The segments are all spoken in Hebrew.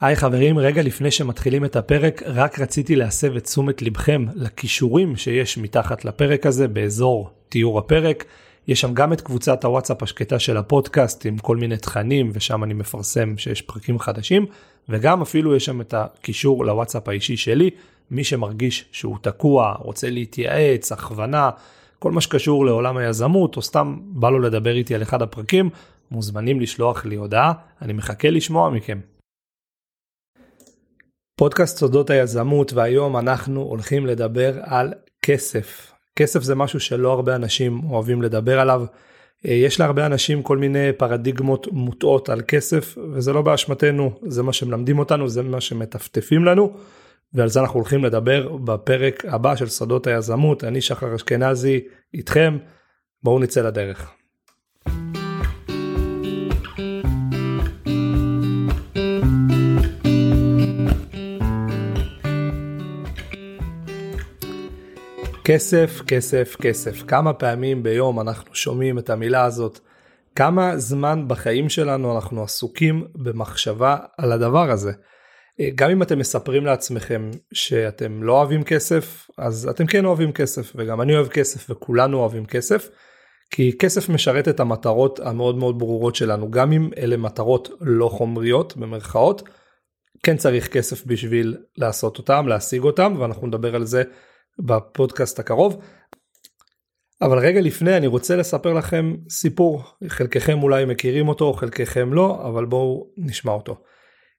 היי חברים, רגע לפני שמתחילים את הפרק, רק רציתי להסב את תשומת לבכם לכישורים שיש מתחת לפרק הזה באזור תיאור הפרק. יש שם גם את קבוצת הוואטסאפ השקטה של הפודקאסט עם כל מיני תכנים ושם אני מפרסם שיש פרקים חדשים וגם אפילו יש שם את הקישור לוואטסאפ האישי שלי, מי שמרגיש שהוא תקוע, רוצה להתייעץ, הכוונה, כל מה שקשור לעולם היזמות או סתם בא לו לדבר איתי על אחד הפרקים, מוזמנים לשלוח לי הודעה, אני מחכה לשמוע מכם. פודקאסט סודות היזמות והיום אנחנו הולכים לדבר על כסף. כסף זה משהו שלא הרבה אנשים אוהבים לדבר עליו. אה, יש להרבה אנשים כל מיני פרדיגמות מוטעות על כסף וזה לא באשמתנו זה מה שמלמדים אותנו זה מה שמטפטפים לנו ועל זה אנחנו הולכים לדבר בפרק הבא של סודות היזמות אני שחר אשכנזי איתכם בואו נצא לדרך. כסף, כסף, כסף. כמה פעמים ביום אנחנו שומעים את המילה הזאת? כמה זמן בחיים שלנו אנחנו עסוקים במחשבה על הדבר הזה? גם אם אתם מספרים לעצמכם שאתם לא אוהבים כסף, אז אתם כן אוהבים כסף, וגם אני אוהב כסף וכולנו אוהבים כסף, כי כסף משרת את המטרות המאוד מאוד ברורות שלנו, גם אם אלה מטרות לא חומריות במרכאות, כן צריך כסף בשביל לעשות אותם, להשיג אותם, ואנחנו נדבר על זה בפודקאסט הקרוב. אבל רגע לפני אני רוצה לספר לכם סיפור, חלקכם אולי מכירים אותו, חלקכם לא, אבל בואו נשמע אותו.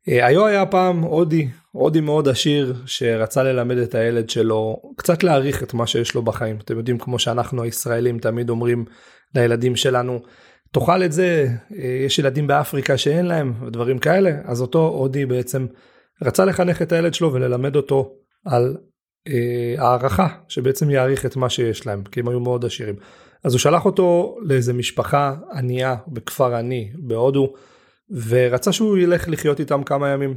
אה, היו היה פעם הודי, הודי מאוד עשיר, שרצה ללמד את הילד שלו קצת להעריך את מה שיש לו בחיים. אתם יודעים, כמו שאנחנו הישראלים תמיד אומרים לילדים שלנו, תאכל את זה, אה, יש ילדים באפריקה שאין להם, ודברים כאלה, אז אותו הודי בעצם רצה לחנך את הילד שלו וללמד אותו על אה, הערכה שבעצם יעריך את מה שיש להם כי הם היו מאוד עשירים. אז הוא שלח אותו לאיזה משפחה ענייה בכפר עני בהודו ורצה שהוא ילך לחיות איתם כמה ימים.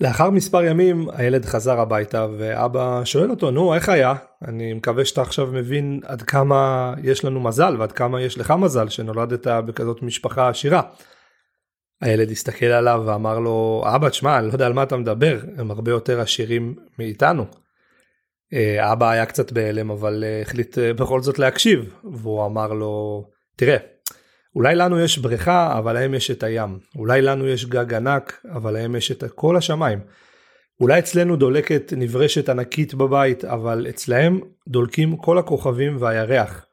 לאחר מספר ימים הילד חזר הביתה ואבא שואל אותו נו איך היה אני מקווה שאתה עכשיו מבין עד כמה יש לנו מזל ועד כמה יש לך מזל שנולדת בכזאת משפחה עשירה. הילד הסתכל עליו ואמר לו אבא תשמע אני לא יודע על מה אתה מדבר הם הרבה יותר עשירים מאיתנו. אה, אבא היה קצת בהלם אבל אה, החליט אה, בכל זאת להקשיב והוא אמר לו תראה אולי לנו יש בריכה אבל להם יש את הים אולי לנו יש גג ענק אבל להם יש את כל השמיים. אולי אצלנו דולקת נברשת ענקית בבית אבל אצלהם דולקים כל הכוכבים והירח.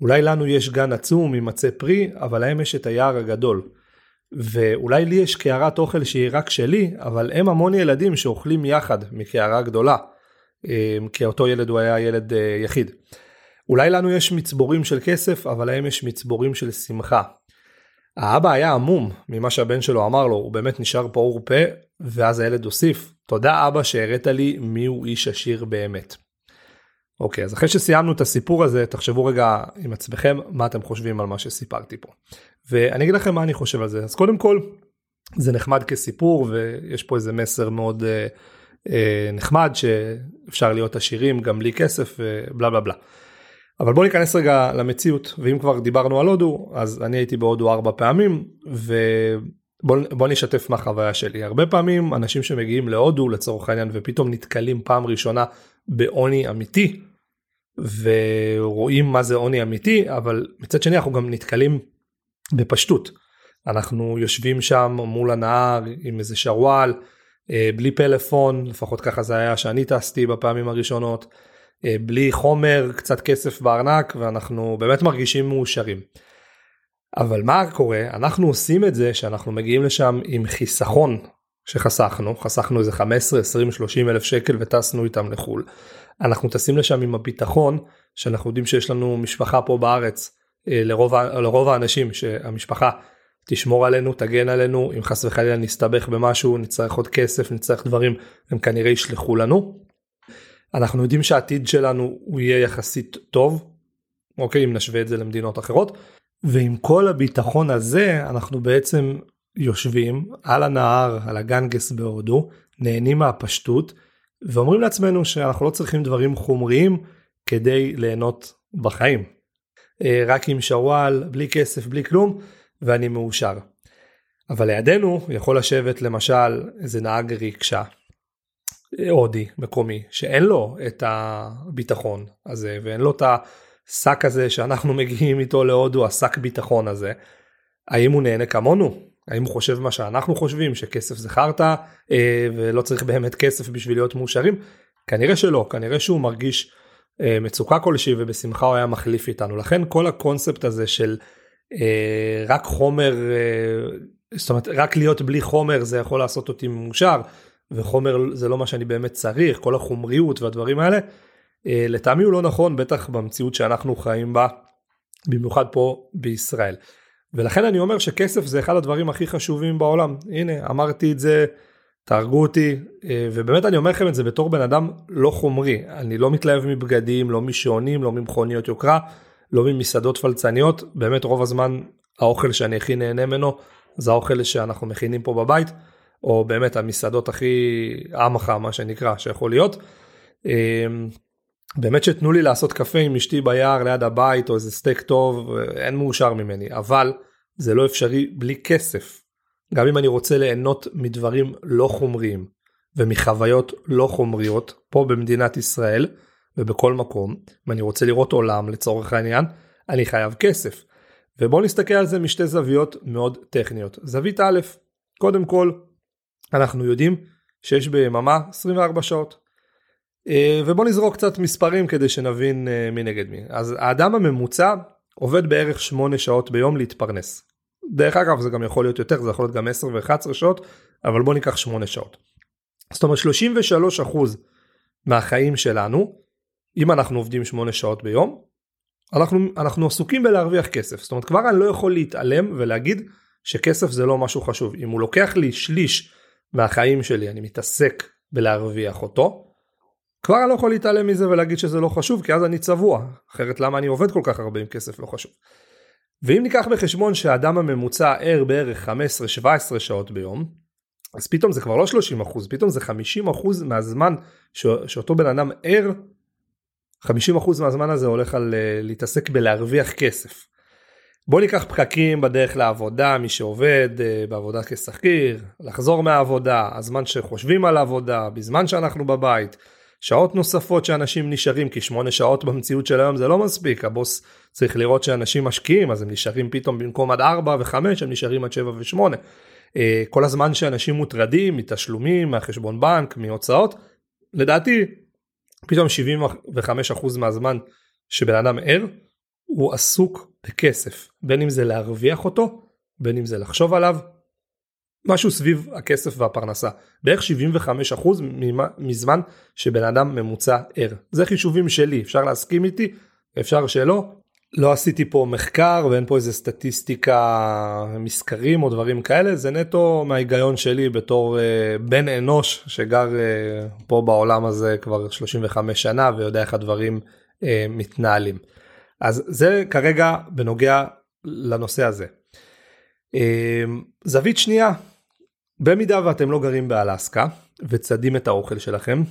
אולי לנו יש גן עצום עם עצי פרי אבל להם יש את היער הגדול. ואולי לי יש קערת אוכל שהיא רק שלי, אבל הם המון ילדים שאוכלים יחד מקערה גדולה, אמ, כי אותו ילד הוא היה ילד אה, יחיד. אולי לנו יש מצבורים של כסף, אבל להם יש מצבורים של שמחה. האבא היה עמום ממה שהבן שלו אמר לו, הוא באמת נשאר פעור פה, ואז הילד הוסיף, תודה אבא שהראת לי מיהו איש עשיר באמת. אוקיי, אז אחרי שסיימנו את הסיפור הזה, תחשבו רגע עם עצמכם מה אתם חושבים על מה שסיפרתי פה. ואני אגיד לכם מה אני חושב על זה. אז קודם כל, זה נחמד כסיפור ויש פה איזה מסר מאוד אה, אה, נחמד שאפשר להיות עשירים גם בלי כסף ובלה בלה בלה. אבל בוא ניכנס רגע למציאות ואם כבר דיברנו על הודו אז אני הייתי בהודו ארבע פעמים ובוא נשתף מהחוויה שלי הרבה פעמים אנשים שמגיעים להודו לצורך העניין ופתאום נתקלים פעם ראשונה בעוני אמיתי ורואים מה זה עוני אמיתי אבל מצד שני אנחנו גם נתקלים בפשטות. אנחנו יושבים שם מול הנהר עם איזה שרוואל אה, בלי פלאפון לפחות ככה זה היה שאני טסתי בפעמים הראשונות אה, בלי חומר קצת כסף בארנק ואנחנו באמת מרגישים מאושרים. אבל מה קורה אנחנו עושים את זה שאנחנו מגיעים לשם עם חיסכון שחסכנו חסכנו איזה 15 20 30 אלף שקל וטסנו איתם לחו"ל. אנחנו טסים לשם עם הביטחון שאנחנו יודעים שיש לנו משפחה פה בארץ אה, לרוב, לרוב האנשים שהמשפחה תשמור עלינו תגן עלינו אם חס וחלילה נסתבך במשהו נצטרך עוד כסף נצטרך דברים הם כנראה ישלחו לנו. אנחנו יודעים שהעתיד שלנו הוא יהיה יחסית טוב אוקיי אם נשווה את זה למדינות אחרות ועם כל הביטחון הזה אנחנו בעצם יושבים על הנהר על הגנגס בהודו נהנים מהפשטות ואומרים לעצמנו שאנחנו לא צריכים דברים חומריים כדי ליהנות בחיים. אה, רק עם שוואל, בלי כסף, בלי כלום, ואני מאושר. אבל לידינו יכול לשבת למשל איזה נהג ריקשה הודי מקומי שאין לו את הביטחון הזה ואין לו את השק הזה שאנחנו מגיעים איתו להודו השק ביטחון הזה. האם הוא נהנה כמונו? האם הוא חושב מה שאנחנו חושבים שכסף זה חרטא אה, ולא צריך באמת כסף בשביל להיות מאושרים? כנראה שלא כנראה שהוא מרגיש אה, מצוקה כלשהי ובשמחה הוא היה מחליף איתנו לכן כל הקונספט הזה של אה, רק חומר זאת אומרת רק להיות בלי חומר זה יכול לעשות אותי מאושר וחומר זה לא מה שאני באמת צריך כל החומריות והדברים האלה לטעמי הוא לא נכון בטח במציאות שאנחנו חיים בה במיוחד פה בישראל. ולכן אני אומר שכסף זה אחד הדברים הכי חשובים בעולם. הנה אמרתי את זה תהרגו אותי אה, ובאמת אני אומר לכם את זה בתור בן אדם לא חומרי. אני לא מתלהב מבגדים לא משעונים לא ממכוניות יוקרה לא ממסעדות פלצניות. באמת רוב הזמן האוכל שאני הכי נהנה ממנו זה האוכל שאנחנו מכינים פה בבית או באמת המסעדות הכי עמך מה שנקרא שיכול להיות. באמת שתנו לי לעשות קפה עם אשתי ביער ליד הבית או איזה סטייק טוב אין מאושר ממני אבל זה לא אפשרי בלי כסף. גם אם אני רוצה ליהנות מדברים לא חומריים ומחוויות לא חומריות פה במדינת ישראל ובכל מקום אם אני רוצה לראות עולם לצורך העניין אני חייב כסף. ובואו נסתכל על זה משתי זוויות מאוד טכניות. זווית א', קודם כל אנחנו יודעים שיש ביממה 24 שעות. אה, ובוא נזרוק קצת מספרים כדי שנבין אה, מי נגד מי. אז האדם הממוצע עובד בערך 8 שעות ביום להתפרנס. דרך אגב זה גם יכול להיות יותר זה יכול להיות גם 10 ו-11 שעות אבל בוא ניקח 8 שעות. זאת אומרת 33 מהחיים שלנו אם אנחנו עובדים 8 שעות ביום אנחנו אנחנו עסוקים בלהרוויח כסף זאת אומרת כבר אני לא יכול להתעלם ולהגיד שכסף זה לא משהו חשוב אם הוא לוקח לי שליש מהחיים שלי אני מתעסק בלהרוויח אותו כבר אני לא יכול להתעלם מזה ולהגיד שזה לא חשוב כי אז אני צבוע אחרת למה אני עובד כל כך הרבה עם כסף לא חשוב. ואם ניקח בחשבון שהאדם הממוצע ער בערך 15-17 שעות ביום אז פתאום זה כבר לא 30 אחוז פתאום זה 50 אחוז מהזמן ש... שאותו בן אדם ער 50 אחוז מהזמן הזה הולך על uh, להתעסק בלהרוויח כסף. בוא ניקח פקקים בדרך לעבודה מי שעובד uh, בעבודה כשכיר לחזור מהעבודה הזמן שחושבים על העבודה בזמן שאנחנו בבית שעות נוספות שאנשים נשארים כי שמונה שעות במציאות של היום זה לא מספיק הבוס צריך לראות שאנשים משקיעים אז הם נשארים פתאום במקום עד 4 ו-5 הם נשארים עד 7 ו-8. כל הזמן שאנשים מוטרדים מתשלומים מהחשבון בנק מהוצאות לדעתי פתאום 75% מהזמן שבן אדם ער הוא עסוק בכסף בין אם זה להרוויח אותו בין אם זה לחשוב עליו משהו סביב הכסף והפרנסה בערך 75% מזמן שבן אדם ממוצע ער זה חישובים שלי אפשר להסכים איתי אפשר שלא לא עשיתי פה מחקר ואין פה איזה סטטיסטיקה מסקרים או דברים כאלה זה נטו מההיגיון שלי בתור uh, בן אנוש שגר uh, פה בעולם הזה כבר 35 שנה ויודע איך הדברים uh, מתנהלים. אז זה כרגע בנוגע לנושא הזה. Uh, זווית שנייה במידה ואתם לא גרים באלסקה וצדים את האוכל שלכם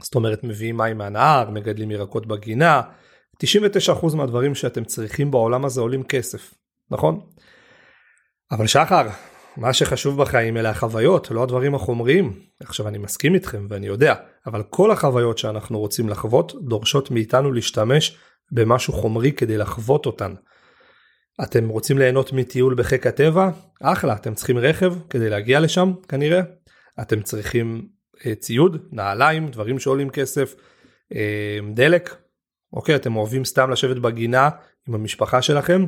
זאת אומרת מביאים מים מהנהר מגדלים ירקות בגינה 99% מהדברים שאתם צריכים בעולם הזה עולים כסף נכון? אבל שחר מה שחשוב בחיים אלה החוויות לא הדברים החומריים עכשיו אני מסכים איתכם ואני יודע אבל כל החוויות שאנחנו רוצים לחוות דורשות מאיתנו להשתמש במשהו חומרי כדי לחוות אותן. אתם רוצים ליהנות מטיול בחיק הטבע? אחלה, אתם צריכים רכב כדי להגיע לשם כנראה. אתם צריכים אה, ציוד, נעליים, דברים שעולים כסף, אה, דלק. אוקיי, אתם אוהבים סתם לשבת בגינה עם המשפחה שלכם?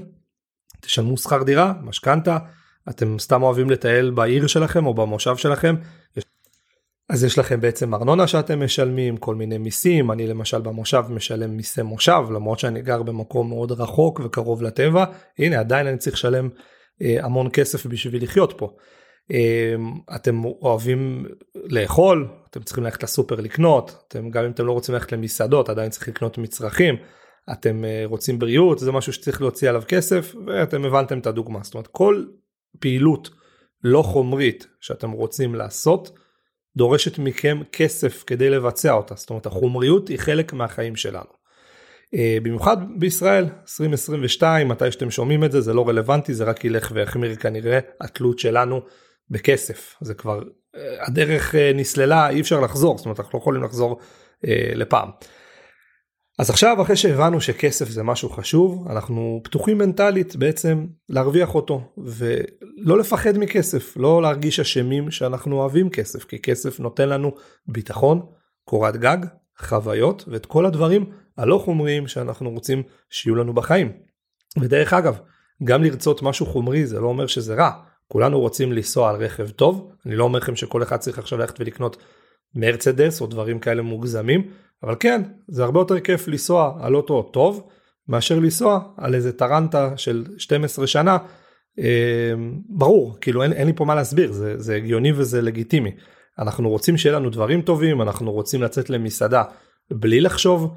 תשלמו שכר דירה, משכנתה. אתם סתם אוהבים לטייל בעיר שלכם או במושב שלכם? אז יש לכם בעצם ארנונה שאתם משלמים, כל מיני מיסים, אני למשל במושב משלם מיסי מושב, למרות שאני גר במקום מאוד רחוק וקרוב לטבע, הנה עדיין אני צריך לשלם אה, המון כסף בשביל לחיות פה. אה, אתם אוהבים לאכול, אתם צריכים ללכת לסופר לקנות, אתם, גם אם אתם לא רוצים ללכת למסעדות עדיין צריך לקנות מצרכים, אתם אה, רוצים בריאות, זה משהו שצריך להוציא עליו כסף, ואתם הבנתם את הדוגמה, זאת אומרת כל פעילות לא חומרית שאתם רוצים לעשות, דורשת מכם כסף כדי לבצע אותה זאת אומרת החומריות היא חלק מהחיים שלנו. במיוחד בישראל 2022 מתי שאתם שומעים את זה זה לא רלוונטי זה רק ילך ויחמיר כנראה התלות שלנו בכסף זה כבר הדרך נסללה אי אפשר לחזור זאת אומרת אנחנו לא יכולים לחזור לפעם. אז עכשיו אחרי שהבנו שכסף זה משהו חשוב אנחנו פתוחים מנטלית בעצם להרוויח אותו ולא לפחד מכסף לא להרגיש אשמים שאנחנו אוהבים כסף כי כסף נותן לנו ביטחון קורת גג חוויות ואת כל הדברים הלא חומריים שאנחנו רוצים שיהיו לנו בחיים. ודרך אגב גם לרצות משהו חומרי זה לא אומר שזה רע כולנו רוצים לנסוע על רכב טוב אני לא אומר לכם שכל אחד צריך עכשיו ללכת ולקנות מרצדס או דברים כאלה מוגזמים אבל כן זה הרבה יותר כיף לנסוע על אוטו טוב מאשר לנסוע על איזה טרנטה של 12 שנה. אה, ברור כאילו אין, אין לי פה מה להסביר זה, זה הגיוני וזה לגיטימי. אנחנו רוצים שיהיה לנו דברים טובים אנחנו רוצים לצאת למסעדה בלי לחשוב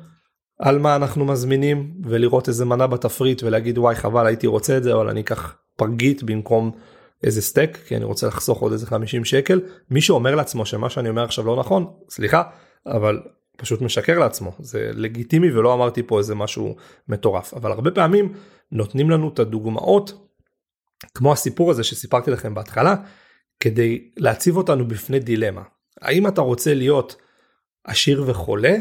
על מה אנחנו מזמינים ולראות איזה מנה בתפריט ולהגיד וואי חבל הייתי רוצה את זה אבל אני אקח פרגית במקום איזה סטייק כי אני רוצה לחסוך עוד איזה 50 שקל. מי שאומר לעצמו שמה שאני אומר עכשיו לא נכון סליחה אבל פשוט משקר לעצמו. זה לגיטימי ולא אמרתי פה איזה משהו מטורף. אבל הרבה פעמים נותנים לנו את הדוגמאות כמו הסיפור הזה שסיפרתי לכם בהתחלה כדי להציב אותנו בפני דילמה. האם אתה רוצה להיות עשיר וחולה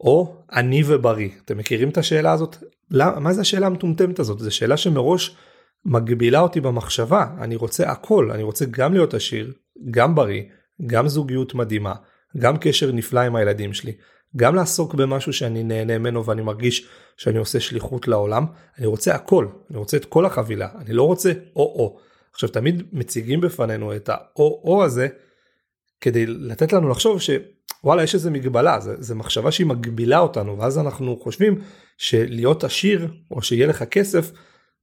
או עני ובריא? אתם מכירים את השאלה הזאת? למה מה זה השאלה המטומטמת הזאת? זו שאלה שמראש מגבילה אותי במחשבה. אני רוצה הכל. אני רוצה גם להיות עשיר גם בריא גם זוגיות מדהימה גם קשר נפלא עם הילדים שלי, גם לעסוק במשהו שאני נהנה ממנו ואני מרגיש שאני עושה שליחות לעולם, אני רוצה הכל, אני רוצה את כל החבילה, אני לא רוצה או-או. עכשיו תמיד מציגים בפנינו את האו-או הזה כדי לתת לנו לחשוב שוואלה יש איזה מגבלה, זה מחשבה שהיא מגבילה אותנו ואז אנחנו חושבים שלהיות עשיר או שיהיה לך כסף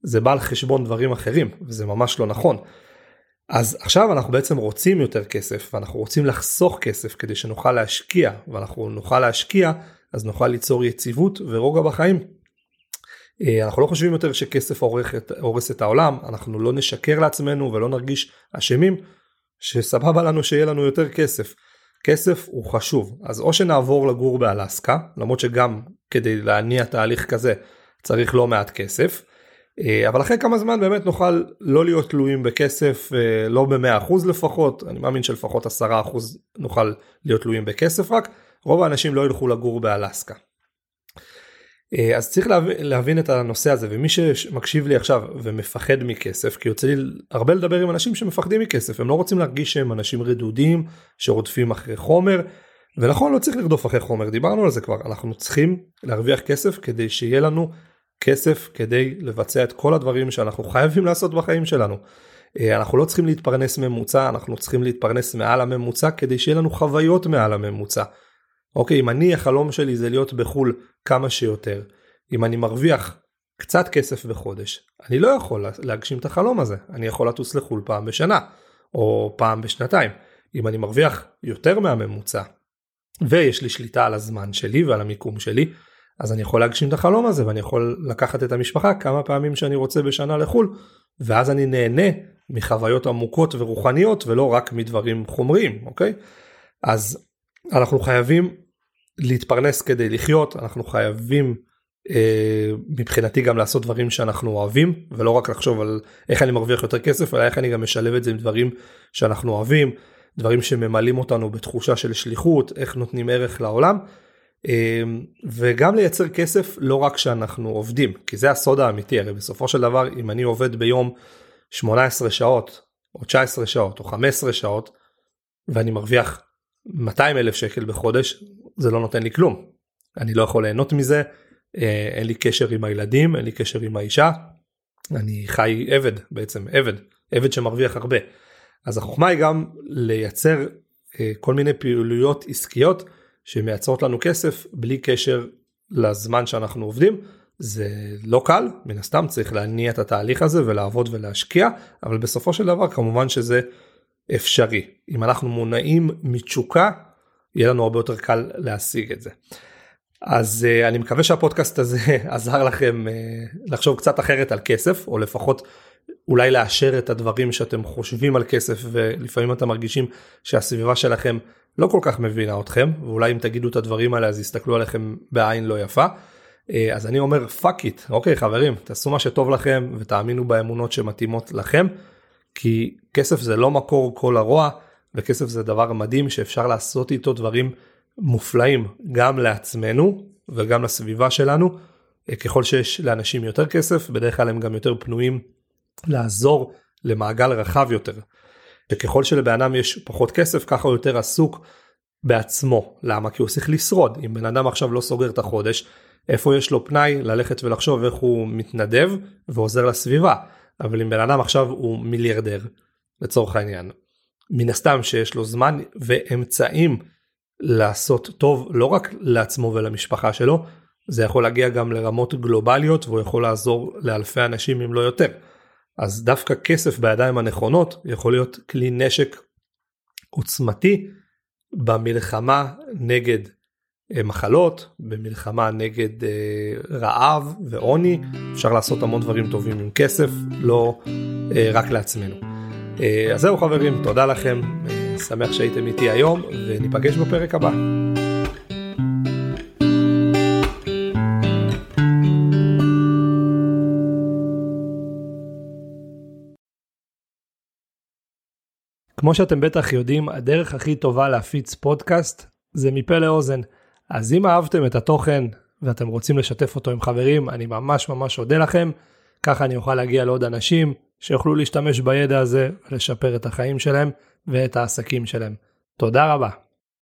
זה בא על חשבון דברים אחרים וזה ממש לא נכון. אז עכשיו אנחנו בעצם רוצים יותר כסף ואנחנו רוצים לחסוך כסף כדי שנוכל להשקיע ואנחנו נוכל להשקיע אז נוכל ליצור יציבות ורוגע בחיים. אה, אנחנו לא חושבים יותר שכסף הורס את העולם אנחנו לא נשקר לעצמנו ולא נרגיש אשמים שסבבה לנו שיהיה לנו יותר כסף. כסף הוא חשוב אז או שנעבור לגור באלסקה למרות שגם כדי להניע תהליך כזה צריך לא מעט כסף אבל אחרי כמה זמן באמת נוכל לא להיות תלויים בכסף אה, לא ב-100% לפחות אני מאמין שלפחות 10% נוכל להיות תלויים בכסף רק רוב האנשים לא ילכו לגור באלסקה. אה, אז צריך להבין, להבין את הנושא הזה ומי שמקשיב לי עכשיו ומפחד מכסף כי יוצא לי הרבה לדבר עם אנשים שמפחדים מכסף הם לא רוצים להרגיש שהם אנשים רדודים שרודפים אחרי חומר ונכון לא צריך לרדוף אחרי חומר דיברנו על זה כבר אנחנו צריכים להרוויח כסף כדי שיהיה לנו כסף כדי לבצע את כל הדברים שאנחנו חייבים לעשות בחיים שלנו. אה, אנחנו לא צריכים להתפרנס ממוצע, אנחנו צריכים להתפרנס מעל הממוצע כדי שיהיה לנו חוויות מעל הממוצע. אוקיי, אם אני החלום שלי זה להיות בחו"ל כמה שיותר, אם אני מרוויח קצת כסף בחודש, אני לא יכול להגשים את החלום הזה, אני יכול לטוס לחו"ל פעם בשנה, או פעם בשנתיים. אם אני מרוויח יותר מהממוצע, ויש לי שליטה על הזמן שלי ועל המיקום שלי, אז אני יכול להגשים את החלום הזה ואני יכול לקחת את המשפחה כמה פעמים שאני רוצה בשנה לחו"ל ואז אני נהנה מחוויות עמוקות ורוחניות ולא רק מדברים חומריים אוקיי? אז אנחנו חייבים להתפרנס כדי לחיות אנחנו חייבים אה, מבחינתי גם לעשות דברים שאנחנו אוהבים ולא רק לחשוב על איך אני מרוויח יותר כסף אלא איך אני גם משלב את זה עם דברים שאנחנו אוהבים דברים שממלאים אותנו בתחושה של שליחות איך נותנים ערך לעולם וגם לייצר כסף לא רק כשאנחנו עובדים כי זה הסוד האמיתי הרי בסופו של דבר אם אני עובד ביום 18 שעות או 19 שעות או 15 שעות ואני מרוויח 200 אלף שקל בחודש זה לא נותן לי כלום. אני לא יכול ליהנות מזה אה, אין לי קשר עם הילדים אין לי קשר עם האישה אני חי עבד בעצם עבד עבד שמרוויח הרבה. אז החוכמה היא גם לייצר אה, כל מיני פעילויות עסקיות שמייצרות לנו כסף בלי קשר לזמן שאנחנו עובדים. זה לא קל, מן הסתם צריך להניע את התהליך הזה ולעבוד ולהשקיע, אבל בסופו של דבר כמובן שזה אפשרי. אם אנחנו מונעים מתשוקה, יהיה לנו הרבה יותר קל להשיג את זה. אז uh, אני מקווה שהפודקאסט הזה עזר לכם uh, לחשוב קצת אחרת על כסף, או לפחות אולי לאשר את הדברים שאתם חושבים על כסף ולפעמים אתם מרגישים שהסביבה שלכם לא כל כך מבינה אתכם ואולי אם תגידו את הדברים האלה אז יסתכלו עליכם בעין לא יפה. אה, אז אני אומר fuck it, אוקיי חברים, תעשו מה שטוב לכם ותאמינו באמונות שמתאימות לכם, כי כסף זה לא מקור כל הרוע, וכסף זה דבר מדהים שאפשר לעשות איתו דברים מופלאים גם לעצמנו וגם לסביבה שלנו. אה, ככל שיש לאנשים יותר כסף, בדרך כלל הם גם יותר פנויים לעזור למעגל רחב יותר. וככל שלבן אדם יש פחות כסף, ככה הוא יותר עסוק בעצמו. למה? כי הוא צריך לשרוד. אם בן אדם עכשיו לא סוגר את החודש, איפה יש לו פנאי ללכת ולחשוב איך הוא מתנדב ועוזר לסביבה. אבל אם בן אדם עכשיו הוא מיליארדר, לצורך העניין, מן הסתם שיש לו זמן ואמצעים לעשות טוב לא רק לעצמו ולמשפחה שלו, זה יכול להגיע גם לרמות גלובליות והוא יכול לעזור לאלפי אנשים אם לא יותר. אז דווקא כסף בידיים הנכונות יכול להיות כלי נשק עוצמתי במלחמה נגד אה, מחלות, במלחמה נגד אה, רעב ועוני, אפשר לעשות המון דברים טובים עם כסף, לא אה, רק לעצמנו. אז זהו חברים, תודה לכם, שמח שהייתם איתי היום וניפגש בפרק הבא. כמו שאתם בטח יודעים, הדרך הכי טובה להפיץ פודקאסט זה מפה לאוזן. אז אם אהבתם את התוכן ואתם רוצים לשתף אותו עם חברים, אני ממש ממש אודה לכם. ככה אני אוכל להגיע לעוד אנשים שיוכלו להשתמש בידע הזה ולשפר את החיים שלהם ואת העסקים שלהם. תודה רבה.